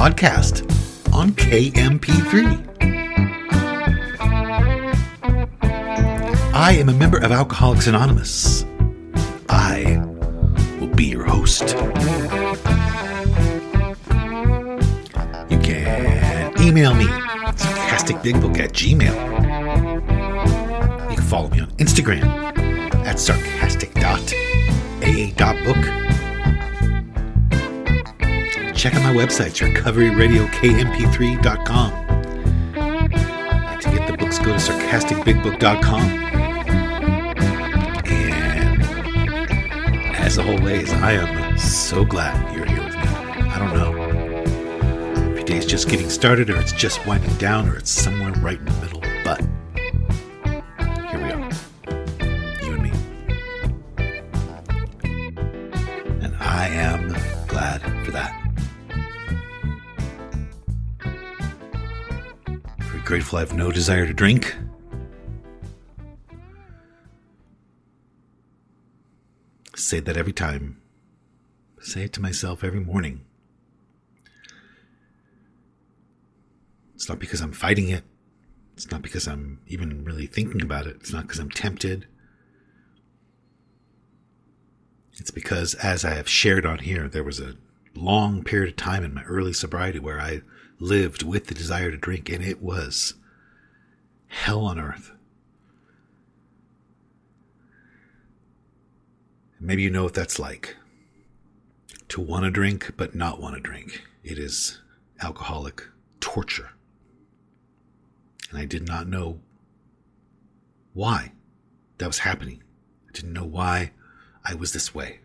podcast on KMP3. I am a member of Alcoholics Anonymous. I will be your host. You can email me, sarcasticbigbook at gmail. You can follow me on Instagram at sarcastic.aa.book. Check out my website, recoveryradiokmp3.com. To get the books, go to sarcasticbigbook.com. And as always, I am so glad you're here with me. I don't know. If your day's just getting started, or it's just winding down, or it's somewhere right in grateful I have no desire to drink. Say that every time. Say it to myself every morning. It's not because I'm fighting it. It's not because I'm even really thinking about it. It's not because I'm tempted. It's because, as I have shared on here, there was a long period of time in my early sobriety where I lived with the desire to drink, and it was hell on earth. Maybe you know what that's like to want to drink but not want to drink. It is alcoholic torture. And I did not know why that was happening. I didn't know why I was this way.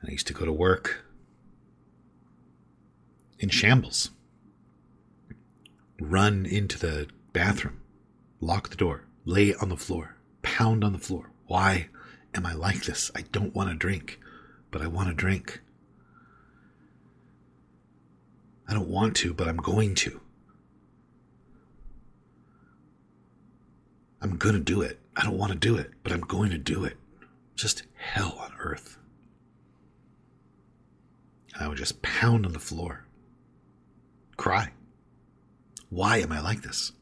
And I used to go to work in shambles, run into the bathroom, lock the door, lay on the floor, pound on the floor. Why am I like this? I don't want to drink, but I want to drink. I don't want to, but I'm going to. I'm going to do it. I don't want to do it, but I'm going to do it. Just hell on earth. And I would just pound on the floor, cry. Why am I like this?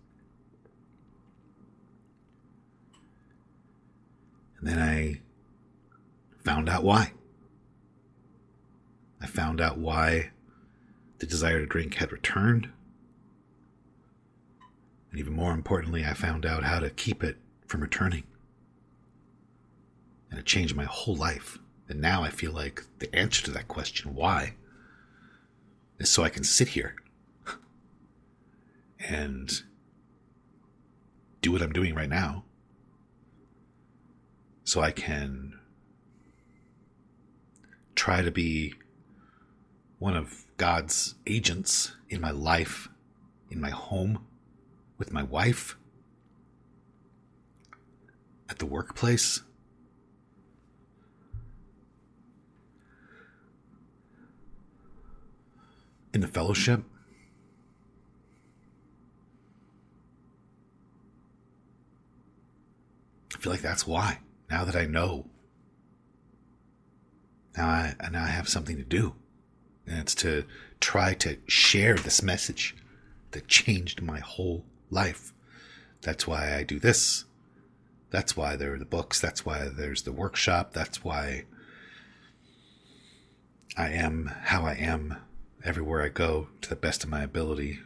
And then I found out why. I found out why the desire to drink had returned. And even more importantly, I found out how to keep it from returning. And it changed my whole life. And now I feel like the answer to that question, why, is so I can sit here and do what I'm doing right now. So I can try to be one of God's agents in my life, in my home, with my wife, at the workplace. In the fellowship. I feel like that's why. Now that I know, now I now I have something to do, and it's to try to share this message that changed my whole life. That's why I do this. That's why there are the books. That's why there's the workshop. That's why I am how I am everywhere I go to the best of my ability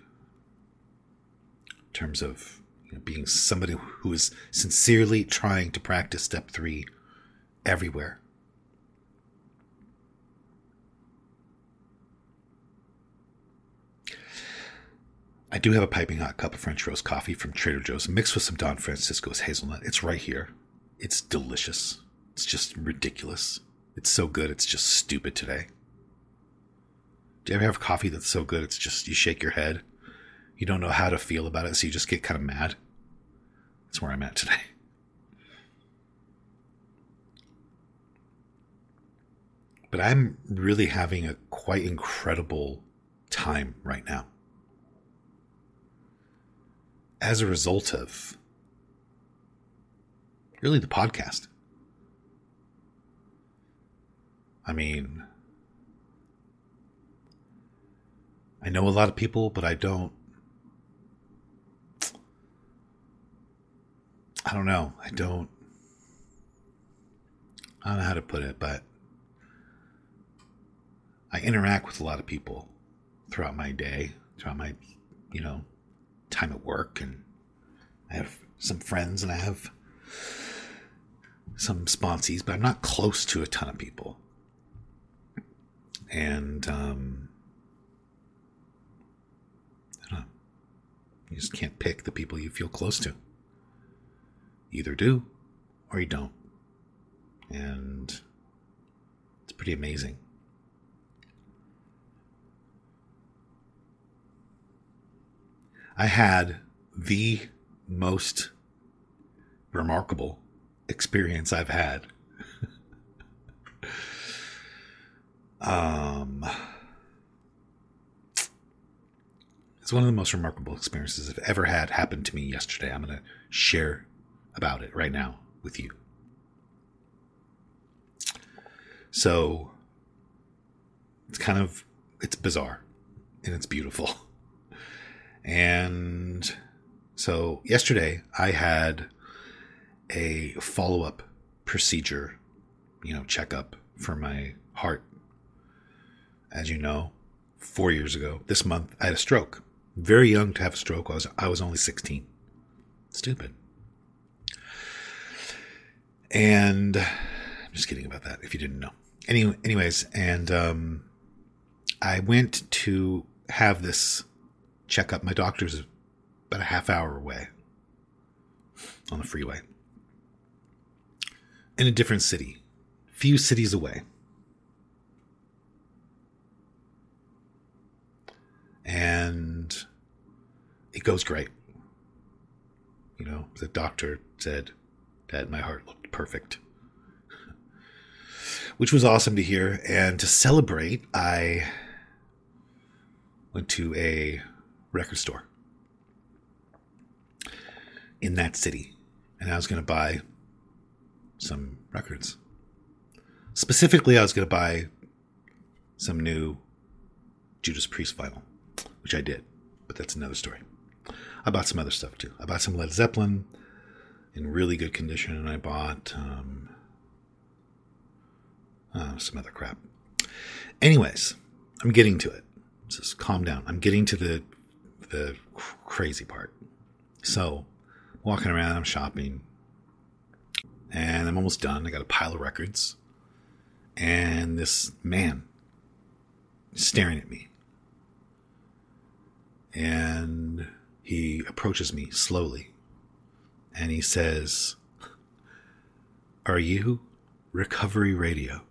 in terms of being somebody who is sincerely trying to practice step three everywhere. I do have a piping hot cup of French roast coffee from Trader Joe's mixed with some Don Francisco's hazelnut. It's right here. It's delicious. It's just ridiculous. It's so good. It's just stupid today. Do you ever have coffee that's so good it's just you shake your head? You don't know how to feel about it, so you just get kind of mad? That's where I'm at today. But I'm really having a quite incredible time right now. As a result of really the podcast. I mean, I know a lot of people, but I don't. I don't know. I don't. I don't know how to put it, but I interact with a lot of people throughout my day, throughout my, you know, time at work, and I have some friends and I have some sponsees, but I'm not close to a ton of people. And um, You just can't pick the people you feel close to. Either do or you don't. And it's pretty amazing. I had the most remarkable experience I've had. um, It's one of the most remarkable experiences I've ever had happen to me yesterday. I'm going to share about it right now with you. So it's kind of it's bizarre and it's beautiful. And so yesterday I had a follow-up procedure, you know, checkup for my heart. As you know, 4 years ago, this month I had a stroke very young to have a stroke. I was I was only 16. Stupid. And I'm just kidding about that if you didn't know. Any, anyways, and um, I went to have this checkup. My doctor's about a half hour away on the freeway in a different city, few cities away. and it goes great. You know, the doctor said that my heart looked perfect, which was awesome to hear. And to celebrate, I went to a record store in that city, and I was going to buy some records. Specifically, I was going to buy some new Judas Priest vinyl which I did, but that's another story. I bought some other stuff too. I bought some Led Zeppelin in really good condition, and I bought um, uh, some other crap. Anyways, I'm getting to it. Just calm down. I'm getting to the the crazy part. So, walking around, I'm shopping, and I'm almost done. I got a pile of records, and this man staring at me and he approaches me slowly and he says, Are you Recovery Radio?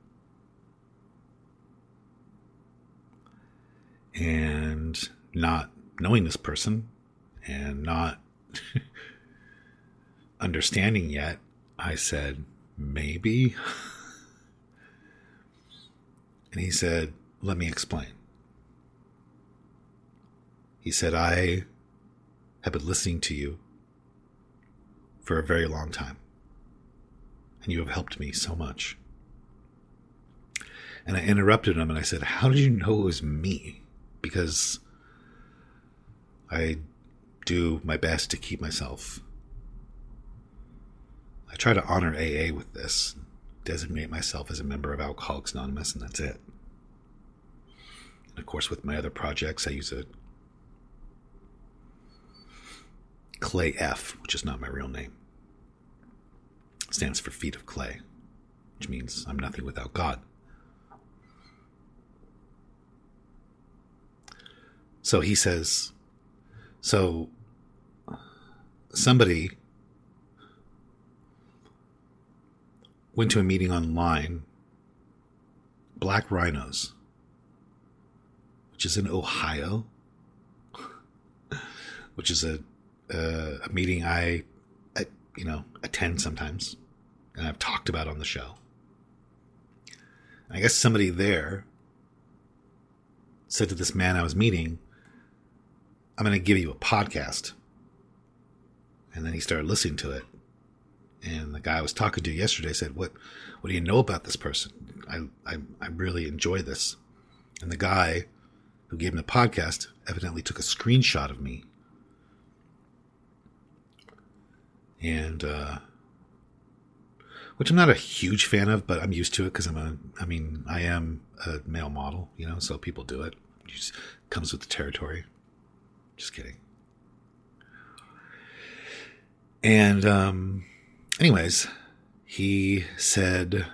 And not knowing this person and not understanding yet, I said, Maybe. and he said, Let me explain. He said, I have been listening to you for a very long time, and you have helped me so much. And I interrupted him and I said, How did you know it was me? Because I do my best to keep myself. I try to honor AA with this, designate myself as a member of Alcoholics Anonymous, and that's it. And of course, with my other projects, I use a Clay F, which is not my real name. Stands for feet of clay, which means I'm nothing without God. So he says, so somebody went to a meeting online, Black Rhinos, which is in Ohio, which is a a, a meeting I, I, you know, attend sometimes, and I've talked about on the show. I guess somebody there said to this man I was meeting, I'm going to give you a podcast. And then he started listening to it. And the guy I was talking to yesterday said, What what do you know about this person? I, I, I really enjoy this. And the guy who gave him the podcast evidently took a screenshot of me. And uh, which I'm not a huge fan of, but I'm used to it because I'm a, I mean, I am a male model, you know, so people do it. It just comes with the territory. Just kidding. And, um, anyways, he said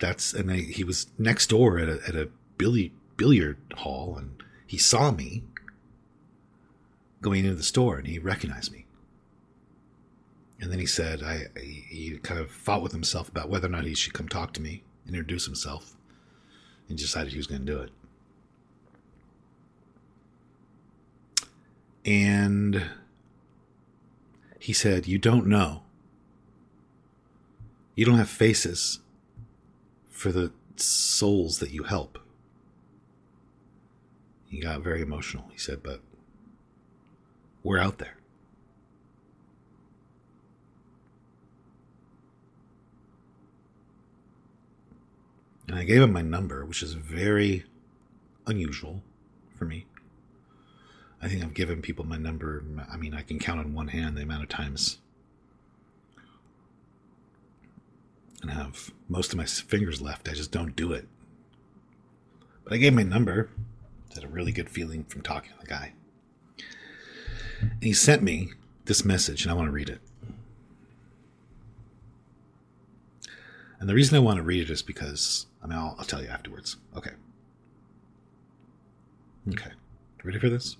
that's, and I, he was next door at a, at a billiard, billiard hall and he saw me going into the store and he recognized me. And then he said, I, he kind of fought with himself about whether or not he should come talk to me, introduce himself, and decided he was going to do it. And he said, You don't know. You don't have faces for the souls that you help. He got very emotional. He said, But we're out there. And I gave him my number, which is very unusual for me. I think I've given people my number. I mean, I can count on one hand the amount of times and have most of my fingers left. I just don't do it. But I gave my number. I had a really good feeling from talking to the guy. And he sent me this message, and I want to read it. And the reason I want to read it is because I mean, I'll, I'll tell you afterwards. Okay. Okay. Ready for this?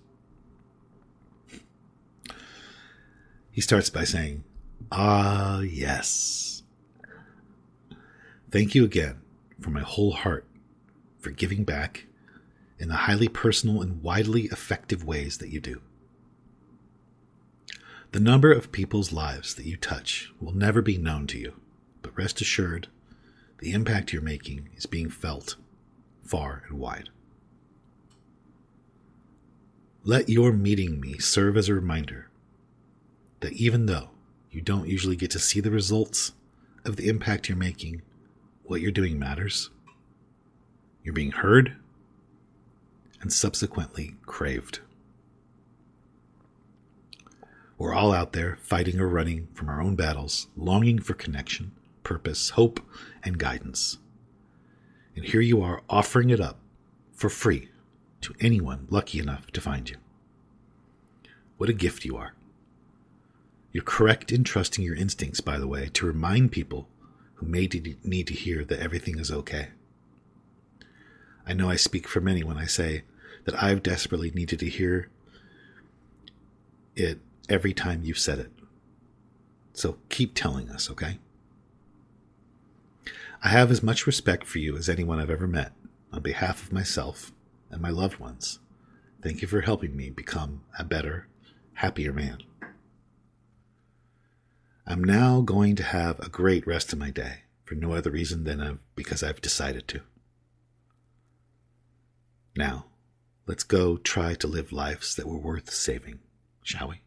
He starts by saying, Ah, yes. Thank you again from my whole heart for giving back in the highly personal and widely effective ways that you do. The number of people's lives that you touch will never be known to you, but rest assured the impact you're making is being felt far and wide. Let your meeting me serve as a reminder that even though you don't usually get to see the results of the impact you're making, what you're doing matters. You're being heard and subsequently craved. We're all out there fighting or running from our own battles, longing for connection, purpose, hope, and guidance. And here you are offering it up for free to anyone lucky enough to find you. What a gift you are. You're correct in trusting your instincts, by the way, to remind people who may need to hear that everything is okay. I know I speak for many when I say that I've desperately needed to hear it every time you've said it. So keep telling us, okay? I have as much respect for you as anyone I've ever met. On behalf of myself and my loved ones, thank you for helping me become a better, happier man. I'm now going to have a great rest of my day for no other reason than I've, because I've decided to. Now, let's go try to live lives that were worth saving, shall we?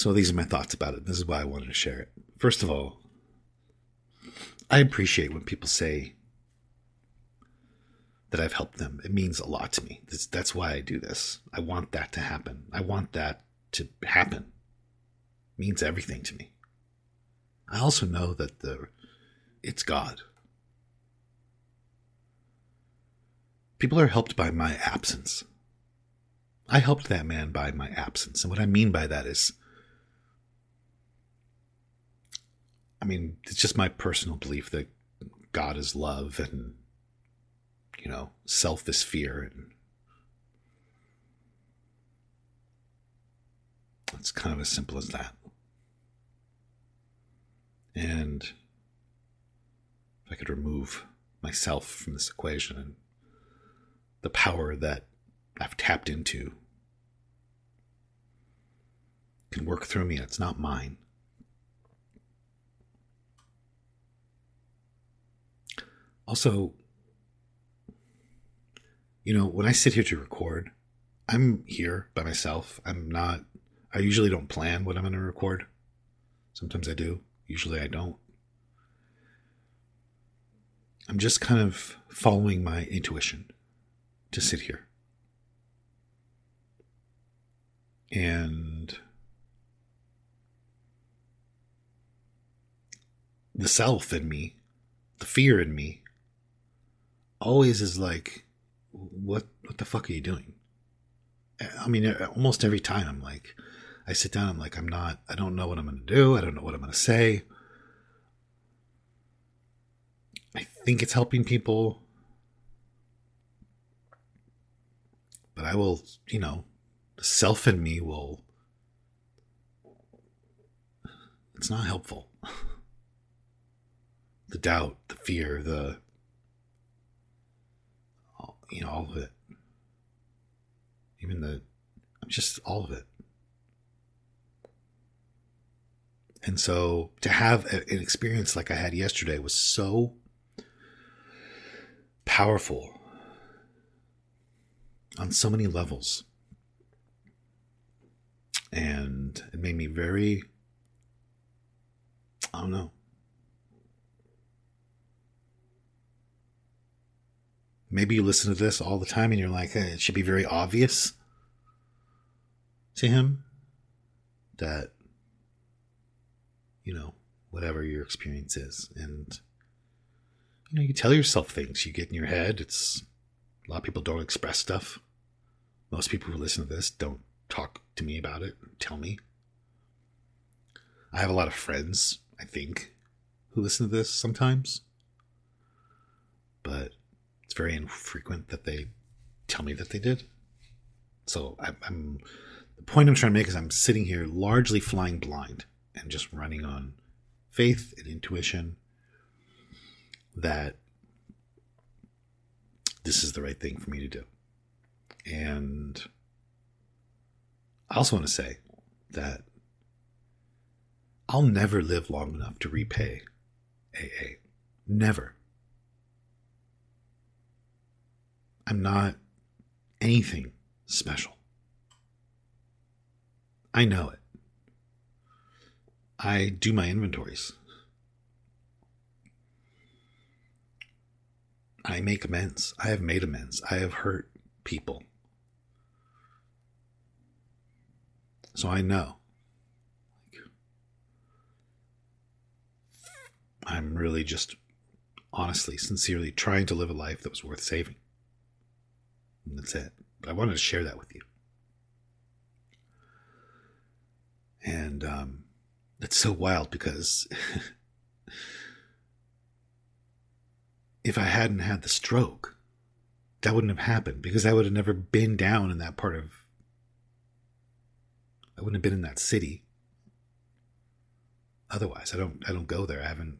So these are my thoughts about it. This is why I wanted to share it. First of all, I appreciate when people say that I've helped them. It means a lot to me. That's, that's why I do this. I want that to happen. I want that to happen. It means everything to me. I also know that the it's God. People are helped by my absence. I helped that man by my absence. And what I mean by that is I mean, it's just my personal belief that God is love and, you know, self is fear. And It's kind of as simple as that. And if I could remove myself from this equation and the power that I've tapped into can work through me, it's not mine. Also, you know, when I sit here to record, I'm here by myself. I'm not, I usually don't plan what I'm going to record. Sometimes I do, usually I don't. I'm just kind of following my intuition to sit here. And the self in me, the fear in me, always is like, what what the fuck are you doing? I mean, almost every time I'm like, I sit down, I'm like, I'm not, I don't know what I'm going to do. I don't know what I'm going to say. I think it's helping people. But I will, you know, the self in me will, it's not helpful. the doubt, the fear, the you know, all of it. Even the, I'm just all of it. And so to have an experience like I had yesterday was so powerful on so many levels. And it made me very, I don't know, Maybe you listen to this all the time and you're like, hey, it should be very obvious to him that, you know, whatever your experience is. And, you know, you tell yourself things you get in your head. It's a lot of people don't express stuff. Most people who listen to this don't talk to me about it, tell me. I have a lot of friends, I think, who listen to this sometimes. But it's very infrequent that they tell me that they did. So I, I'm the point I'm trying to make is I'm sitting here largely flying blind and just running on faith and intuition that this is the right thing for me to do. And I also want to say that I'll never live long enough to repay AA. Never. I'm not anything special. I know it. I do my inventories. I make amends. I have made amends. I have hurt people. So I know. I'm really just honestly, sincerely trying to live a life that was worth saving. And that's it. But I wanted to share that with you. And um, it's so wild because if I hadn't had the stroke, that wouldn't have happened because I would have never been down in that part of. I wouldn't have been in that city. Otherwise, I don't. I don't go there. I haven't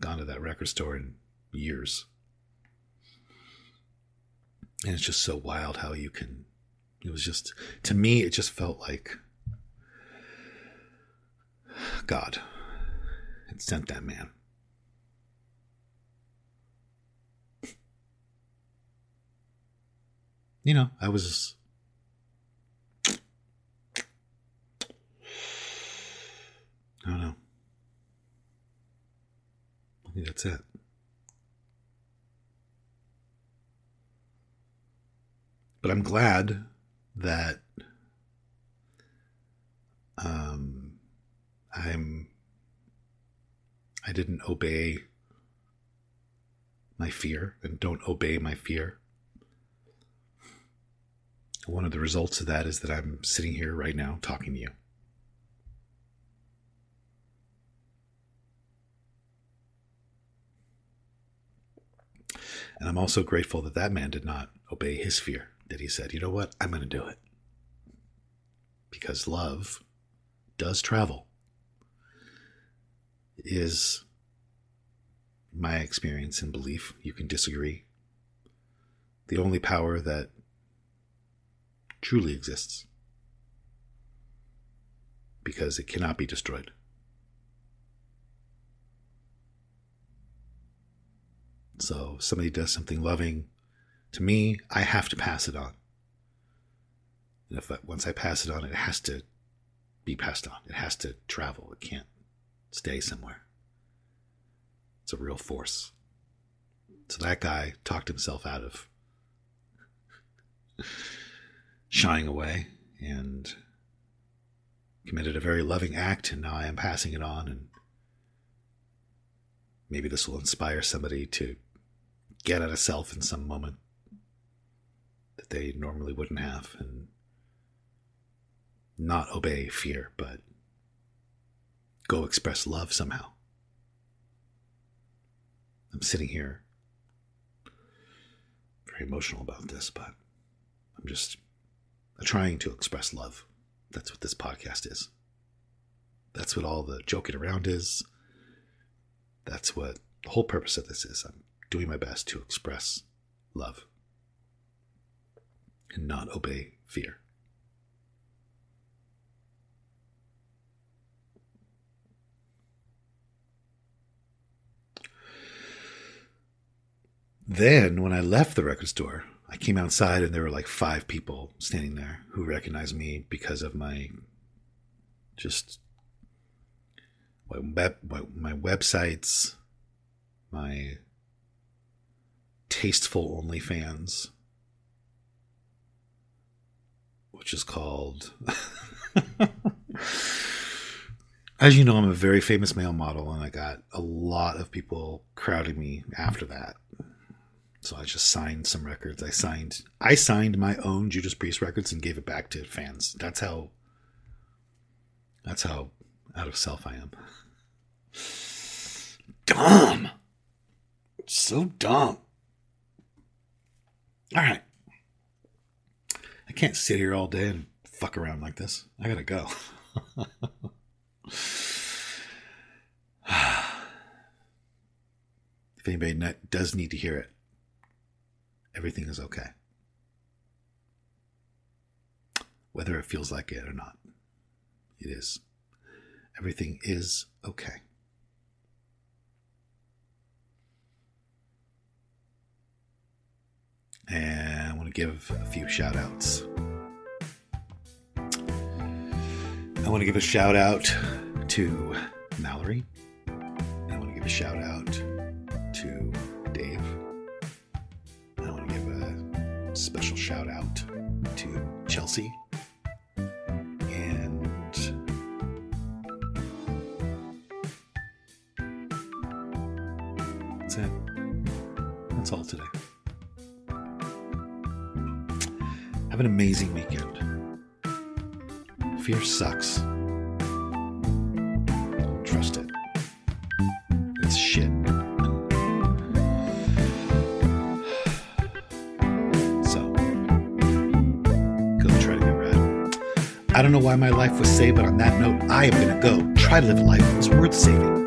gone to that record store in years. And it's just so wild how you can. It was just, to me, it just felt like God had sent that man. You know, I was. I don't know. I think that's it. But I'm glad that um, I'm I didn't obey my fear and don't obey my fear. One of the results of that is that I'm sitting here right now talking to you. And I'm also grateful that that man did not obey his fear that he said, you know what, I'm going to do it. Because love does travel is my experience and belief. You can disagree. The only power that truly exists because it cannot be destroyed. So somebody does something loving to me, I have to pass it on. And if I, once I pass it on, it has to be passed on. It has to travel. It can't stay somewhere. It's a real force. So that guy talked himself out of shying away and committed a very loving act, and now I am passing it on. And maybe this will inspire somebody to get at a self in some moment they normally wouldn't have and not obey fear, but go express love somehow. I'm sitting here very emotional about this, but I'm just trying to express love. That's what this podcast is. That's what all the joking around is. That's what the whole purpose of this is. I'm doing my best to express love and not obey fear. Then, when I left the record store, I came outside and there were like five people standing there who recognized me because of my just my, web, my websites, my tasteful OnlyFans, which is called. As you know, I'm a very famous male model, and I got a lot of people crowding me after that. So I just signed some records. I signed I signed my own Judas Priest records and gave it back to fans. That's how that's how out of self I am. Dumb. So dumb. All right. I can't sit here all day and fuck around like this. I gotta go. if anybody does need to hear it, everything is okay. Whether it feels like it or not, it is. Everything is okay. And I want to give a few shout outs. I want to give a shout out to Mallory. I want to give a shout out to Dave. I want to give a special shout out to Chelsea. And that's it. That's all today. Have an amazing weekend. Fear sucks. Trust it. It's shit. So, go try to get rad. I don't know why my life was saved, but on that note, I am going to go try to live a life that's worth saving.